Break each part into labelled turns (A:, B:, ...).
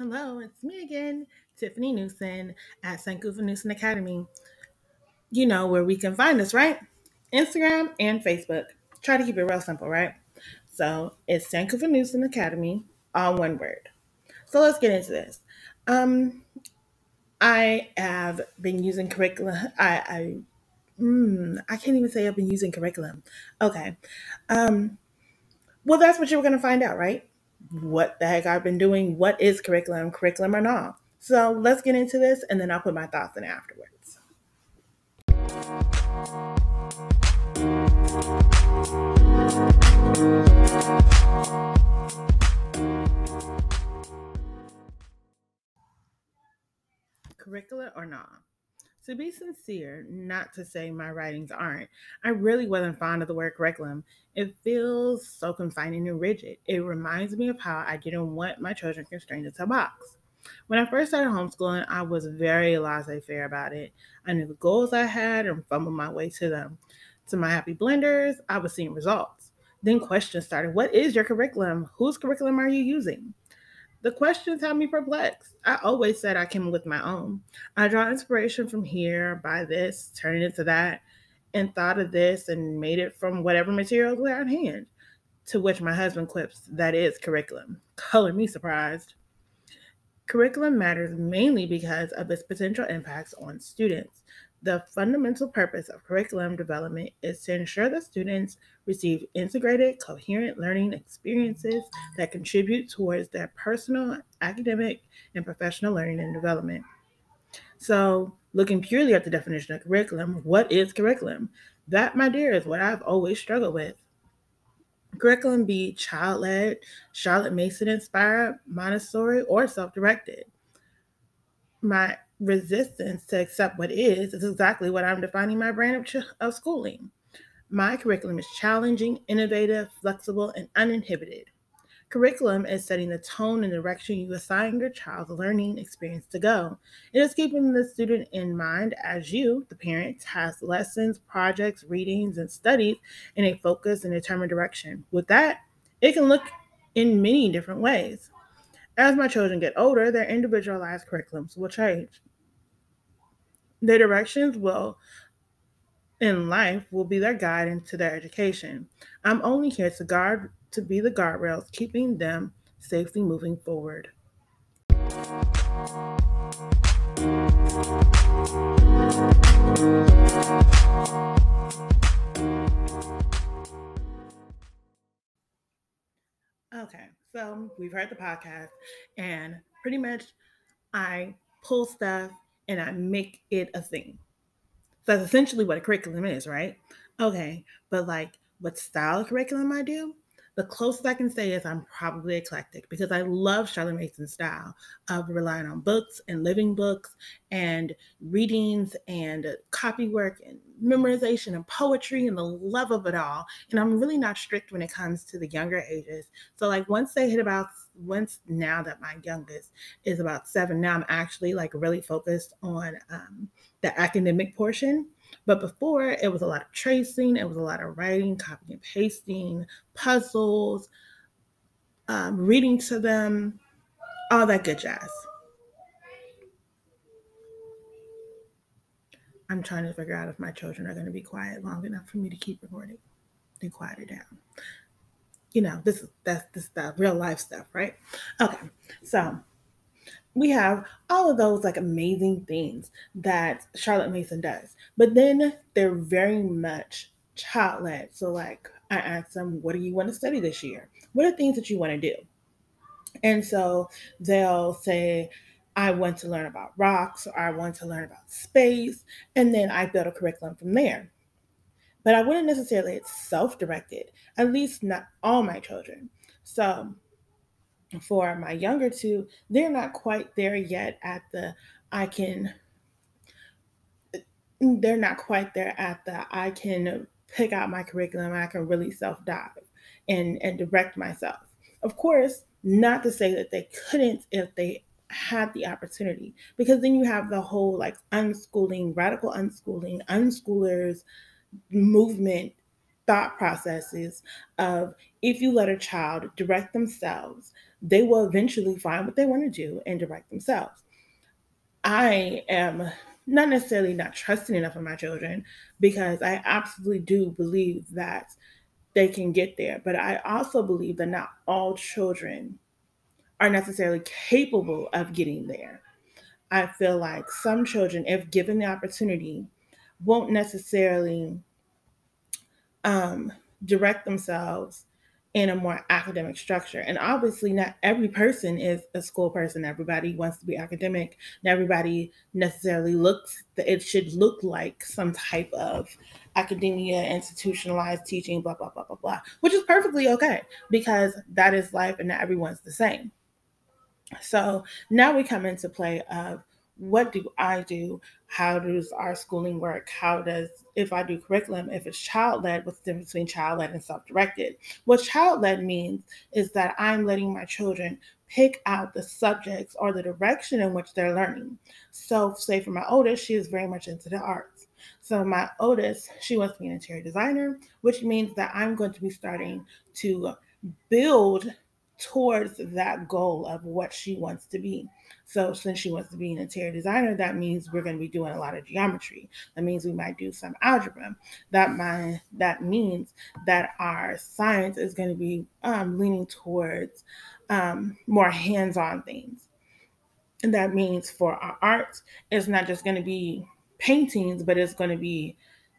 A: Hello, it's me again, Tiffany Newson at St. Sankofa Newson Academy. You know where we can find us, right? Instagram and Facebook. Try to keep it real simple, right? So it's St. Sankofa Newson Academy, all one word. So let's get into this. Um, I have been using curriculum. I, I, mm, I can't even say I've been using curriculum. Okay. Um, well, that's what you're going to find out, right? What the heck I've been doing? What is curriculum? Curriculum or not? So let's get into this, and then I'll put my thoughts in afterwards. Curricula or not? To be sincere, not to say my writings aren't, I really wasn't fond of the word curriculum. It feels so confining and rigid. It reminds me of how I didn't want my children constrained into a box. When I first started homeschooling, I was very laissez faire about it. I knew the goals I had and fumbled my way to them. To my happy blenders, I was seeing results. Then questions started What is your curriculum? Whose curriculum are you using? The questions have me perplexed. I always said I came with my own. I draw inspiration from here, by this, turn it into that, and thought of this and made it from whatever materials were at hand. To which my husband quips, that is curriculum. Color me surprised. Curriculum matters mainly because of its potential impacts on students. The fundamental purpose of curriculum development is to ensure that students receive integrated, coherent learning experiences that contribute towards their personal, academic, and professional learning and development. So, looking purely at the definition of curriculum, what is curriculum? That, my dear, is what I've always struggled with. Curriculum be child led, Charlotte Mason inspired, Montessori, or self directed. My resistance to accept what is is exactly what I'm defining my brand of, ch- of schooling. My curriculum is challenging, innovative, flexible, and uninhibited. Curriculum is setting the tone and direction you assign your child's learning experience to go. It is keeping the student in mind as you, the parent, has lessons, projects, readings, and studies in a focused and determined direction. With that, it can look in many different ways. As my children get older, their individualized curriculums will change. Their directions will in life will be their guide into their education. I'm only here to guard to be the guardrails, keeping them safely moving forward. Okay, so we've heard the podcast, and pretty much I pull stuff and I make it a thing. So that's essentially what a curriculum is, right? Okay, but like what style of curriculum I do? The closest I can say is I'm probably eclectic because I love Charlotte Mason's style of relying on books and living books and readings and copy work and memorization and poetry and the love of it all. And I'm really not strict when it comes to the younger ages. So like once they hit about once now that my youngest is about seven, now I'm actually like really focused on um, the academic portion but before, it was a lot of tracing, it was a lot of writing, copying and pasting, puzzles, um, reading to them, all that good jazz. I'm trying to figure out if my children are going to be quiet long enough for me to keep recording. They quieted down. You know, this is that's this real life stuff, right? Okay, so we have all of those like amazing things that Charlotte Mason does. But then they're very much child led. So, like, I ask them, What do you want to study this year? What are things that you want to do? And so they'll say, I want to learn about rocks or I want to learn about space. And then I build a curriculum from there. But I wouldn't necessarily, it's self directed, at least not all my children. So for my younger two, they're not quite there yet at the I can they're not quite there at the I can pick out my curriculum, I can really self-dive and and direct myself. Of course, not to say that they couldn't if they had the opportunity, because then you have the whole like unschooling, radical unschooling, unschoolers movement thought processes of if you let a child direct themselves they will eventually find what they want to do and direct themselves. I am not necessarily not trusting enough of my children because I absolutely do believe that they can get there. But I also believe that not all children are necessarily capable of getting there. I feel like some children, if given the opportunity, won't necessarily um, direct themselves in a more academic structure. And obviously, not every person is a school person. Everybody wants to be academic. Not everybody necessarily looks that it should look like some type of academia, institutionalized teaching, blah, blah, blah, blah, blah, which is perfectly okay because that is life and not everyone's the same. So now we come into play of what do I do? How does our schooling work? How does, if I do curriculum, if it's child led, what's the difference between child led and self directed? What child led means is that I'm letting my children pick out the subjects or the direction in which they're learning. So, say for my oldest, she is very much into the arts. So, my oldest, she wants to be an interior designer, which means that I'm going to be starting to build towards that goal of what she wants to be. So since she wants to be an interior designer, that means we're going to be doing a lot of geometry. That means we might do some algebra. That might, that means that our science is going to be um, leaning towards um, more hands-on things. And that means for our art, it's not just going to be paintings, but it's going to be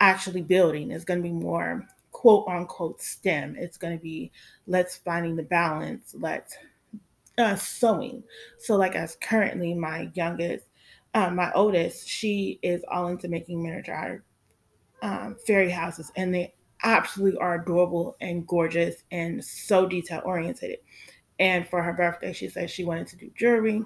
A: actually building. It's going to be more quote unquote STEM. It's going to be let's finding the balance, let's uh, sewing. So, like, as currently my youngest, um, my oldest, she is all into making miniature um, fairy houses, and they absolutely are adorable and gorgeous and so detail oriented. And for her birthday, she said she wanted to do jewelry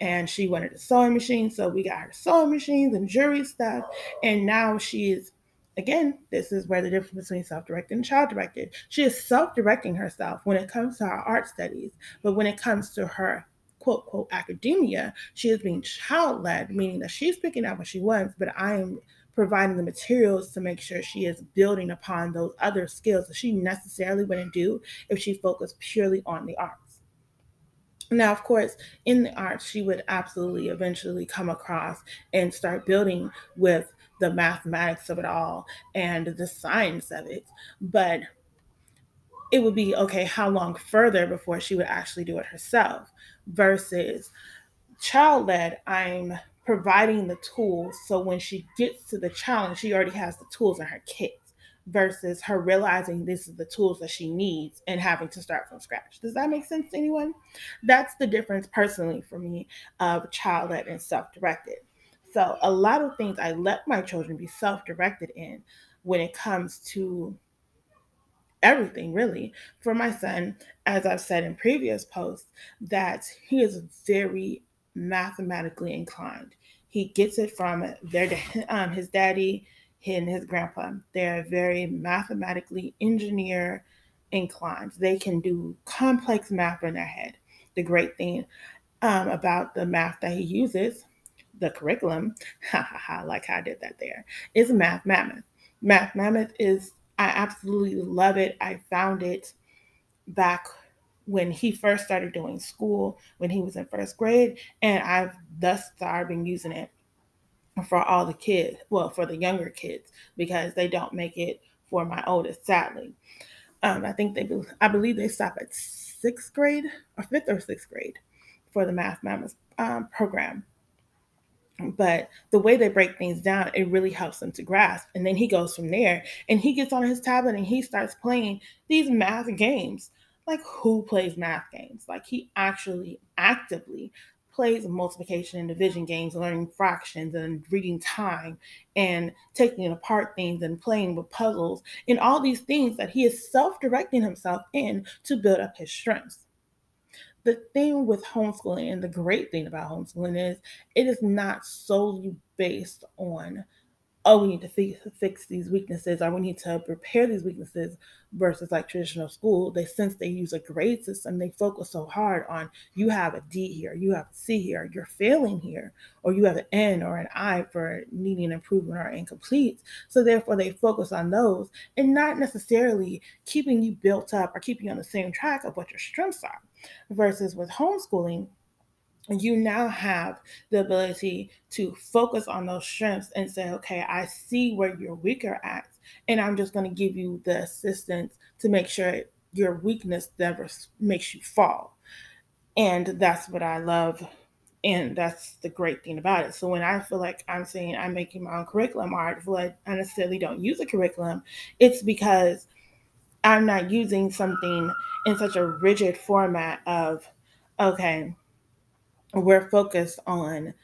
A: and she wanted a sewing machine. So we got her sewing machines and jewelry stuff. And now she is again, this is where the difference between self directed and child directed. She is self directing herself when it comes to her art studies, but when it comes to her quote, quote, academia, she is being child led, meaning that she's picking out what she wants, but I am providing the materials to make sure she is building upon those other skills that she necessarily wouldn't do if she focused purely on the arts. Now, of course, in the arts, she would absolutely eventually come across and start building with the mathematics of it all and the science of it. But it would be okay, how long further before she would actually do it herself versus child led, I'm providing the tools so when she gets to the challenge, she already has the tools in her kit versus her realizing this is the tools that she needs and having to start from scratch. Does that make sense to anyone? That's the difference personally for me of child led and self directed. So, a lot of things I let my children be self directed in when it comes to everything, really. For my son, as I've said in previous posts, that he is very mathematically inclined. He gets it from their um, his daddy and his grandpa. They're very mathematically engineer inclined. They can do complex math in their head. The great thing um, about the math that he uses the curriculum, ha ha ha, like I did that there, is Math Mammoth. Math Mammoth is, I absolutely love it. I found it back when he first started doing school, when he was in first grade, and I've thus far been using it for all the kids, well, for the younger kids, because they don't make it for my oldest, sadly. Um, I think they, I believe they stop at sixth grade or fifth or sixth grade for the Math Mammoth um, program but the way they break things down it really helps them to grasp. And then he goes from there and he gets on his tablet and he starts playing these math games. Like who plays math games? Like he actually actively plays multiplication and division games learning fractions and reading time and taking apart things and playing with puzzles and all these things that he is self-directing himself in to build up his strengths the thing with homeschooling and the great thing about homeschooling is it is not solely based on oh, we need to fix, fix these weaknesses or we need to repair these weaknesses versus like traditional school. They since they use a grade system, they focus so hard on you have a D here, you have a C here, you're failing here, or you have an N or an I for needing improvement or incomplete. So therefore they focus on those and not necessarily keeping you built up or keeping you on the same track of what your strengths are. Versus with homeschooling, you now have the ability to focus on those strengths and say, okay, I see where you're weaker at, and I'm just going to give you the assistance to make sure your weakness never makes you fall. And that's what I love. And that's the great thing about it. So when I feel like I'm saying I'm making my own curriculum, or I I necessarily don't use a curriculum, it's because I'm not using something in such a rigid format of, okay, we're focused on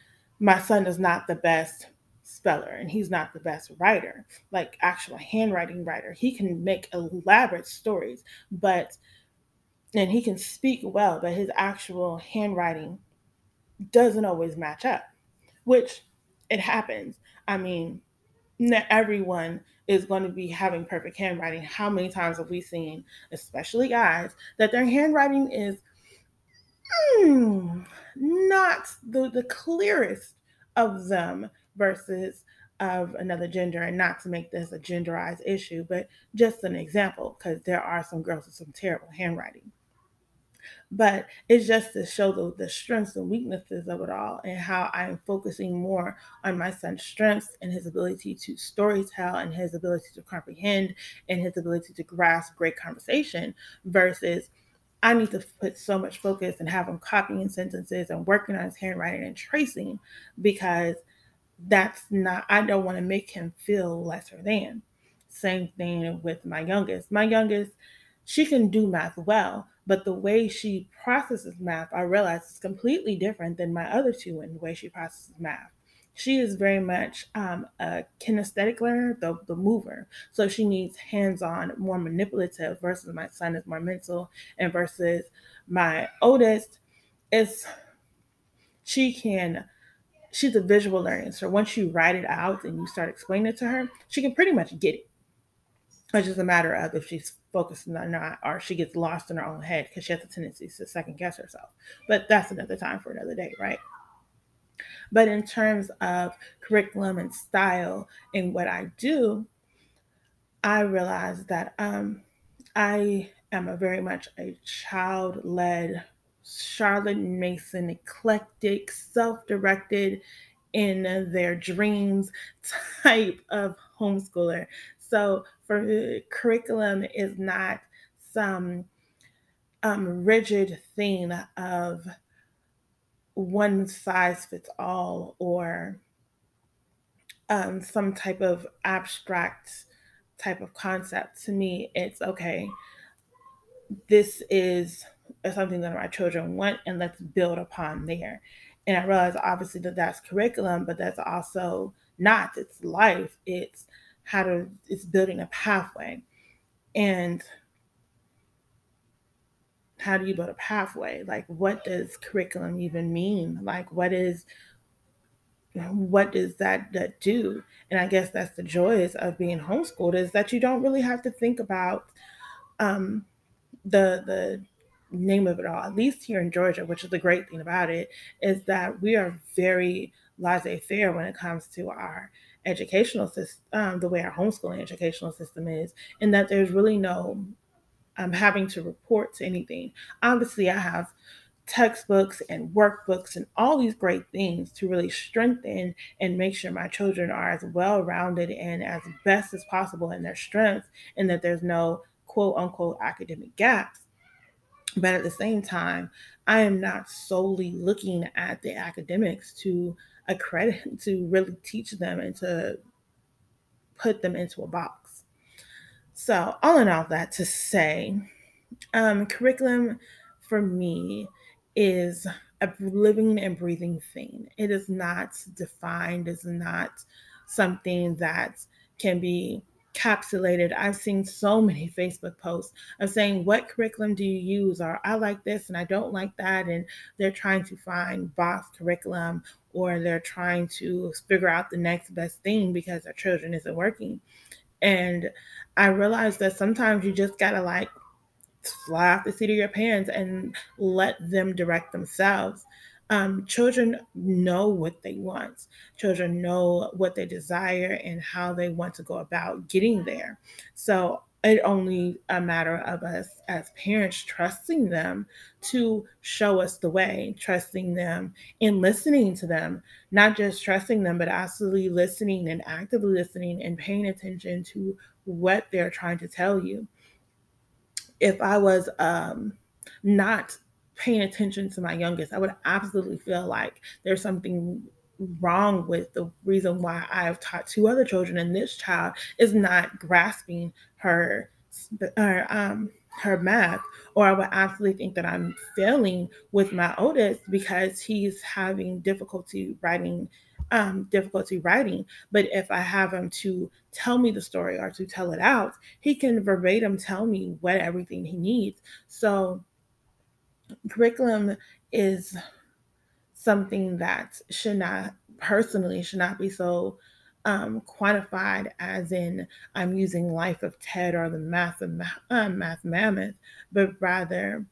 A: my son is not the best speller and he's not the best writer, like actual handwriting writer. He can make elaborate stories, but and he can speak well, but his actual handwriting doesn't always match up, which it happens. I mean, not everyone is going to be having perfect handwriting. How many times have we seen, especially guys, that their handwriting is mm, not the, the clearest of them versus of another gender and not to make this a genderized issue but just an example because there are some girls with some terrible handwriting. But it's just to show the, the strengths and weaknesses of it all and how i'm focusing more on my son's strengths and his ability to storytell and his ability to comprehend and his ability to grasp great conversation versus I need to put so much focus and have him copying sentences and working on his handwriting and tracing because that's not, I don't want to make him feel lesser than. Same thing with my youngest. My youngest, she can do math well, but the way she processes math, I realize is completely different than my other two in the way she processes math she is very much um, a kinesthetic learner, the, the mover. So she needs hands on, more manipulative, versus my son is more mental, and versus my oldest is she can she's a visual learner. So once you write it out and you start explaining it to her, she can pretty much get it. It's just a matter of if she's focused or not, or she gets lost in her own head because she has a tendency to second guess herself. But that's another time for another day, right? But in terms of curriculum and style and what I do, I realize that um, I am a very much a child led, Charlotte Mason, eclectic, self directed in their dreams type of homeschooler. So for curriculum is not some um, rigid thing of one size fits all or um, some type of abstract type of concept. To me, it's okay, this is something that my children want, and let's build upon there. And I realize obviously that that's curriculum, but that's also not. It's life. It's how to. It's building a pathway, and how do you build a pathway? Like, what does curriculum even mean? Like, what is what does that, that do? And I guess that's the joys of being homeschooled is that you don't really have to think about um, the the name of it all. At least here in Georgia, which is the great thing about it, is that we are very laissez-faire when it comes to our educational system, um, the way our homeschooling educational system is, and that there's really no um, having to report to anything. Obviously, I have textbooks and workbooks and all these great things to really strengthen and make sure my children are as well rounded and as best as possible in their strengths and that there's no quote unquote academic gaps. But at the same time, I am not solely looking at the academics to accredit, to really teach them and to put them into a box. So, all in all, that to say, um, curriculum for me is a living and breathing thing. It is not defined, it's not something that can be capsulated. I've seen so many Facebook posts of saying, What curriculum do you use? Or I like this and I don't like that. And they're trying to find box curriculum or they're trying to figure out the next best thing because their children isn't working. And I realized that sometimes you just gotta like fly off the seat of your pants and let them direct themselves. Um, children know what they want. Children know what they desire and how they want to go about getting there. So it only a matter of us as parents trusting them to show us the way, trusting them and listening to them, not just trusting them, but absolutely listening and actively listening and paying attention to what they're trying to tell you. If I was um, not paying attention to my youngest, I would absolutely feel like there's something wrong with the reason why I've taught two other children and this child is not grasping her her um her math or I would absolutely think that I'm failing with my oldest because he's having difficulty writing um, difficulty writing. But if I have him to tell me the story or to tell it out, he can verbatim tell me what everything he needs. So curriculum is something that should not personally should not be so um, quantified as in I'm using Life of Fred or the Math of uh, Math Mammoth, but rather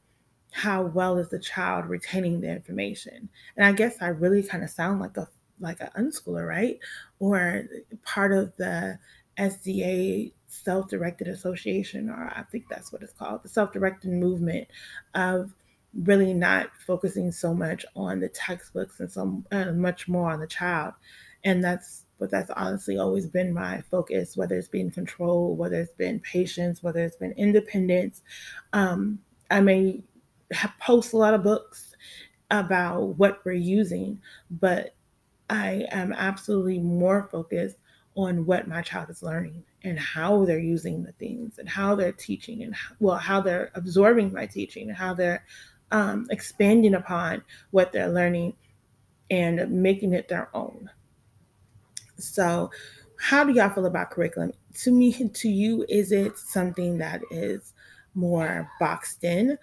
A: how well is the child retaining the information. And I guess I really kind of sound like a like an unschooler, right? Or part of the SDA self-directed association, or I think that's what it's called, the self-directed movement of really not focusing so much on the textbooks and so uh, much more on the child. And that's but that's honestly always been my focus, whether it's been control, whether it's been patience, whether it's been independence. Um, I may post a lot of books about what we're using, but I am absolutely more focused on what my child is learning and how they're using the things and how they're teaching and how, well how they're absorbing my teaching and how they're um, expanding upon what they're learning and making it their own. So, how do y'all feel about curriculum? To me, to you, is it something that is more boxed in?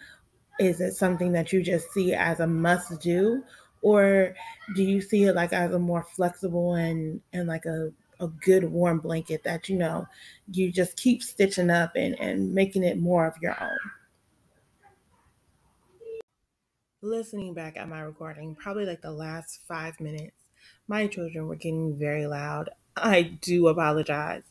A: Is it something that you just see as a must do? Or do you see it like as a more flexible and, and like a, a good warm blanket that you know you just keep stitching up and, and making it more of your own? Listening back at my recording, probably like the last five minutes, my children were getting very loud. I do apologize.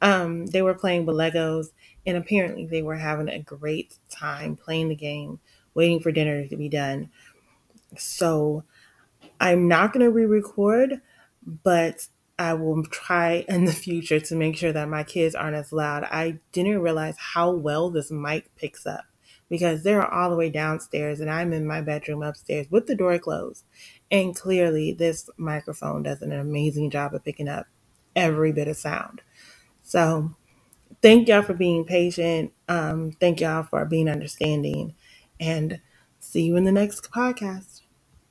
A: Um, they were playing with Legos, and apparently they were having a great time playing the game, waiting for dinner to be done. So I'm not going to re record, but I will try in the future to make sure that my kids aren't as loud. I didn't realize how well this mic picks up because they're all the way downstairs and I'm in my bedroom upstairs with the door closed. And clearly, this microphone does an amazing job of picking up every bit of sound. So, thank y'all for being patient. Um, thank y'all for being understanding. And see you in the next podcast.